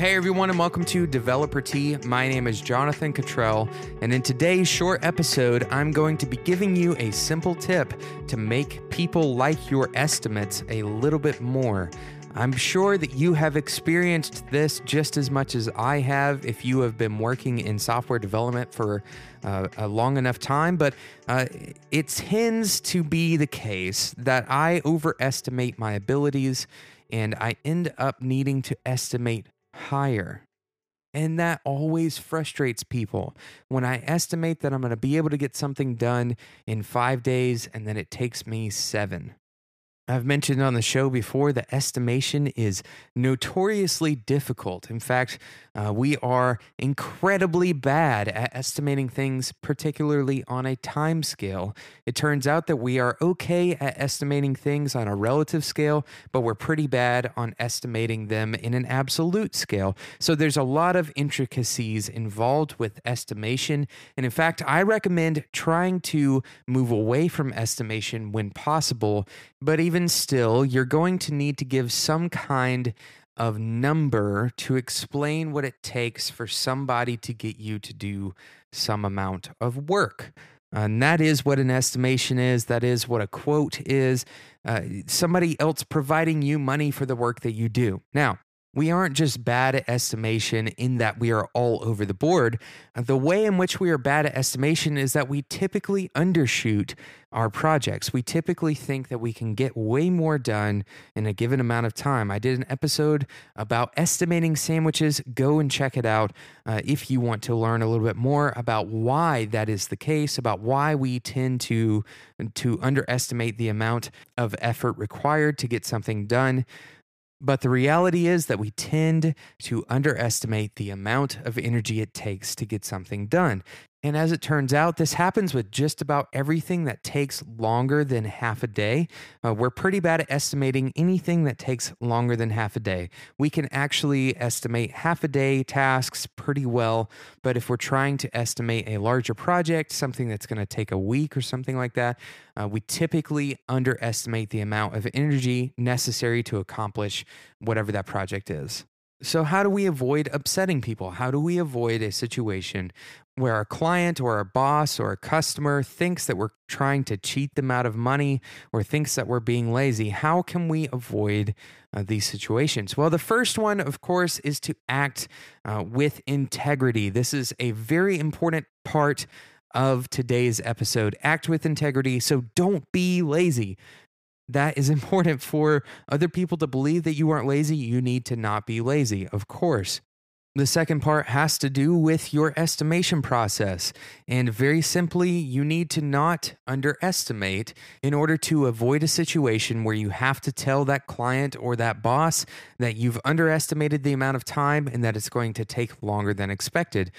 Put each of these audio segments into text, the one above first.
Hey everyone, and welcome to Developer Tea. My name is Jonathan Cutrell, and in today's short episode, I'm going to be giving you a simple tip to make people like your estimates a little bit more. I'm sure that you have experienced this just as much as I have if you have been working in software development for uh, a long enough time, but uh, it tends to be the case that I overestimate my abilities and I end up needing to estimate higher. And that always frustrates people when I estimate that I'm going to be able to get something done in five days and then it takes me seven. I've mentioned on the show before that estimation is notoriously difficult. In fact, uh, we are incredibly bad at estimating things, particularly on a time scale. It turns out that we are okay at estimating things on a relative scale, but we're pretty bad on estimating them in an absolute scale. So there's a lot of intricacies involved with estimation. And in fact, I recommend trying to move away from estimation when possible. But even still, you're going to need to give some kind of number to explain what it takes for somebody to get you to do some amount of work. And that is what an estimation is. That is what a quote is. Uh, somebody else providing you money for the work that you do. Now, we aren't just bad at estimation in that we are all over the board. The way in which we are bad at estimation is that we typically undershoot our projects. We typically think that we can get way more done in a given amount of time. I did an episode about estimating sandwiches. Go and check it out uh, if you want to learn a little bit more about why that is the case, about why we tend to, to underestimate the amount of effort required to get something done. But the reality is that we tend to underestimate the amount of energy it takes to get something done. And as it turns out, this happens with just about everything that takes longer than half a day. Uh, we're pretty bad at estimating anything that takes longer than half a day. We can actually estimate half a day tasks pretty well, but if we're trying to estimate a larger project, something that's going to take a week or something like that, uh, we typically underestimate the amount of energy necessary to accomplish whatever that project is. So, how do we avoid upsetting people? How do we avoid a situation where our client or our boss or a customer thinks that we're trying to cheat them out of money or thinks that we're being lazy, how can we avoid uh, these situations? Well, the first one, of course, is to act uh, with integrity. This is a very important part of today's episode. Act with integrity. So don't be lazy. That is important for other people to believe that you aren't lazy. You need to not be lazy, of course. The second part has to do with your estimation process. And very simply, you need to not underestimate in order to avoid a situation where you have to tell that client or that boss that you've underestimated the amount of time and that it's going to take longer than expected.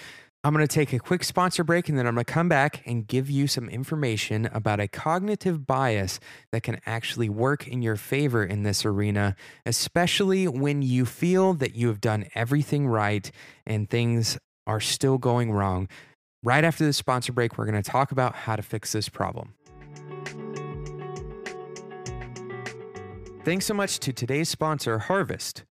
I'm going to take a quick sponsor break and then I'm going to come back and give you some information about a cognitive bias that can actually work in your favor in this arena, especially when you feel that you have done everything right and things are still going wrong. Right after the sponsor break, we're going to talk about how to fix this problem. Thanks so much to today's sponsor, Harvest.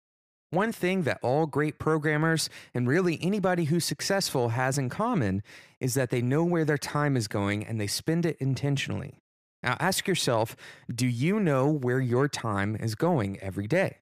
One thing that all great programmers and really anybody who's successful has in common is that they know where their time is going and they spend it intentionally. Now ask yourself do you know where your time is going every day?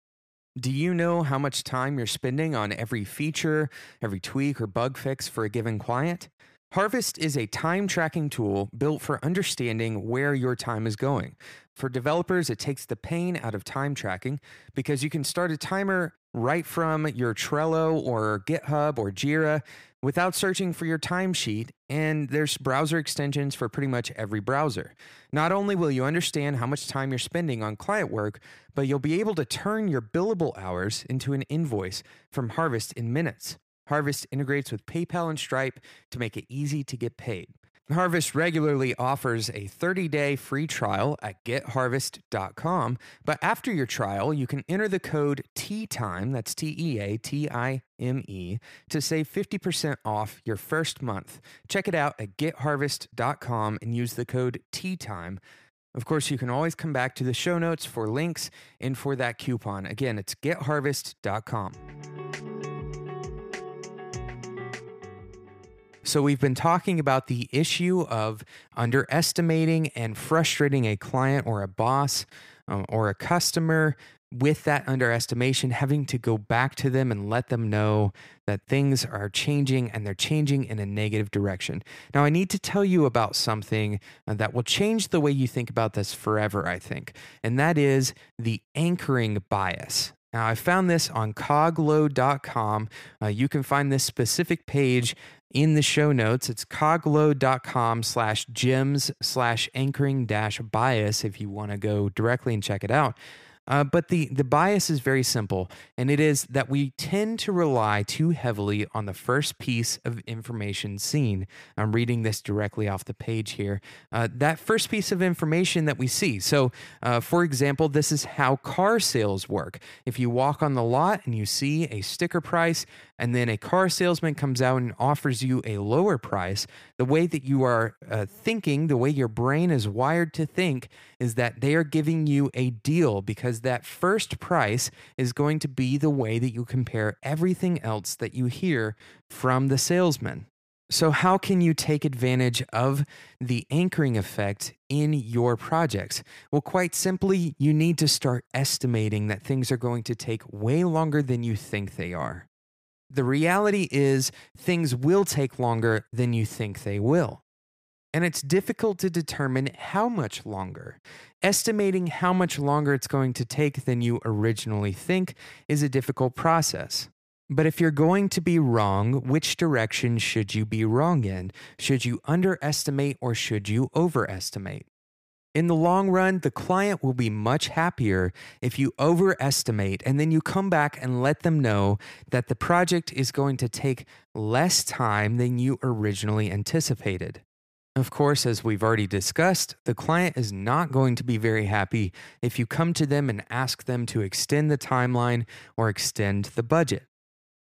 Do you know how much time you're spending on every feature, every tweak, or bug fix for a given client? Harvest is a time tracking tool built for understanding where your time is going. For developers, it takes the pain out of time tracking because you can start a timer right from your Trello or GitHub or Jira without searching for your timesheet. And there's browser extensions for pretty much every browser. Not only will you understand how much time you're spending on client work, but you'll be able to turn your billable hours into an invoice from Harvest in minutes. Harvest integrates with PayPal and Stripe to make it easy to get paid. Harvest regularly offers a 30 day free trial at getharvest.com. But after your trial, you can enter the code TEATIME, that's T E A T I M E, to save 50% off your first month. Check it out at getharvest.com and use the code TEATIME. Of course, you can always come back to the show notes for links and for that coupon. Again, it's getharvest.com. So, we've been talking about the issue of underestimating and frustrating a client or a boss um, or a customer with that underestimation, having to go back to them and let them know that things are changing and they're changing in a negative direction. Now, I need to tell you about something uh, that will change the way you think about this forever, I think, and that is the anchoring bias. Now, I found this on coglode.com. Uh, you can find this specific page in the show notes. It's coglode.com slash gems slash anchoring dash bias if you want to go directly and check it out. Uh, but the, the bias is very simple, and it is that we tend to rely too heavily on the first piece of information seen. I'm reading this directly off the page here. Uh, that first piece of information that we see. So, uh, for example, this is how car sales work. If you walk on the lot and you see a sticker price, and then a car salesman comes out and offers you a lower price, the way that you are uh, thinking, the way your brain is wired to think, is that they are giving you a deal because that first price is going to be the way that you compare everything else that you hear from the salesman. So, how can you take advantage of the anchoring effect in your projects? Well, quite simply, you need to start estimating that things are going to take way longer than you think they are. The reality is, things will take longer than you think they will. And it's difficult to determine how much longer. Estimating how much longer it's going to take than you originally think is a difficult process. But if you're going to be wrong, which direction should you be wrong in? Should you underestimate or should you overestimate? In the long run, the client will be much happier if you overestimate and then you come back and let them know that the project is going to take less time than you originally anticipated. Of course, as we've already discussed, the client is not going to be very happy if you come to them and ask them to extend the timeline or extend the budget.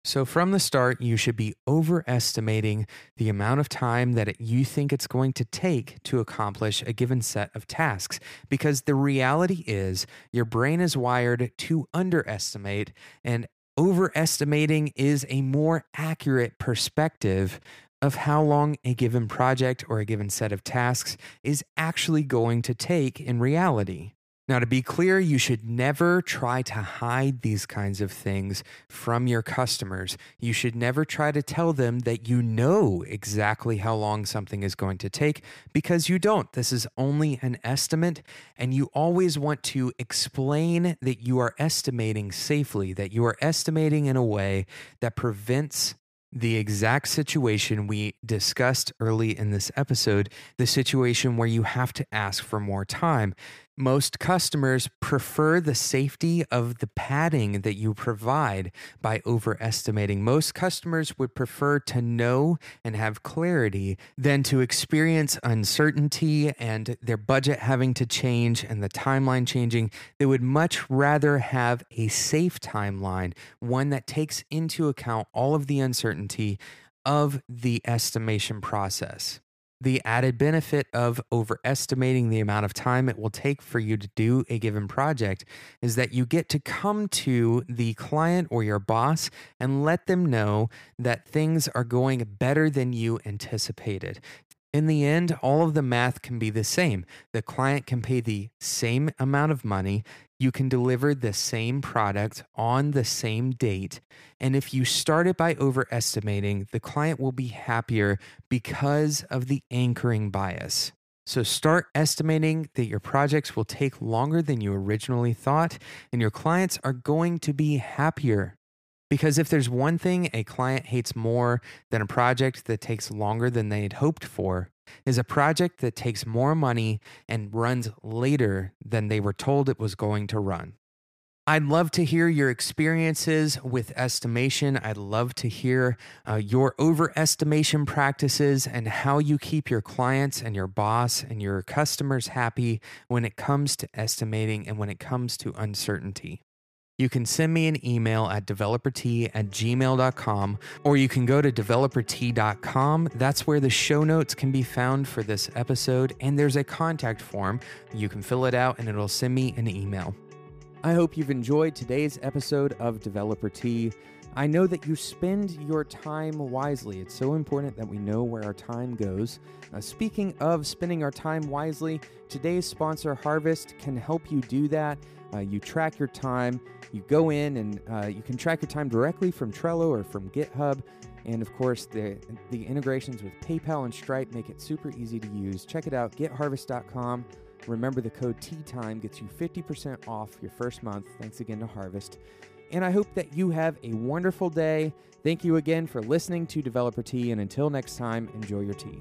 So, from the start, you should be overestimating the amount of time that you think it's going to take to accomplish a given set of tasks. Because the reality is, your brain is wired to underestimate, and overestimating is a more accurate perspective of how long a given project or a given set of tasks is actually going to take in reality. Now, to be clear, you should never try to hide these kinds of things from your customers. You should never try to tell them that you know exactly how long something is going to take because you don't. This is only an estimate, and you always want to explain that you are estimating safely, that you are estimating in a way that prevents the exact situation we discussed early in this episode the situation where you have to ask for more time. Most customers prefer the safety of the padding that you provide by overestimating. Most customers would prefer to know and have clarity than to experience uncertainty and their budget having to change and the timeline changing. They would much rather have a safe timeline, one that takes into account all of the uncertainty of the estimation process the added benefit of overestimating the amount of time it will take for you to do a given project is that you get to come to the client or your boss and let them know that things are going better than you anticipated. In the end, all of the math can be the same. The client can pay the same amount of money. You can deliver the same product on the same date. And if you start it by overestimating, the client will be happier because of the anchoring bias. So start estimating that your projects will take longer than you originally thought, and your clients are going to be happier. Because if there's one thing a client hates more than a project that takes longer than they had hoped for, is a project that takes more money and runs later than they were told it was going to run. I'd love to hear your experiences with estimation. I'd love to hear uh, your overestimation practices and how you keep your clients and your boss and your customers happy when it comes to estimating and when it comes to uncertainty you can send me an email at developertea at gmail.com or you can go to developertea.com. That's where the show notes can be found for this episode. And there's a contact form. You can fill it out and it'll send me an email. I hope you've enjoyed today's episode of Developer Tea. I know that you spend your time wisely. It's so important that we know where our time goes. Uh, speaking of spending our time wisely, today's sponsor, Harvest, can help you do that. Uh, you track your time, you go in and uh, you can track your time directly from Trello or from GitHub. And of course, the, the integrations with PayPal and Stripe make it super easy to use. Check it out, getharvest.com. Remember, the code TEATIME gets you 50% off your first month. Thanks again to Harvest. And I hope that you have a wonderful day. Thank you again for listening to Developer Tea. And until next time, enjoy your tea.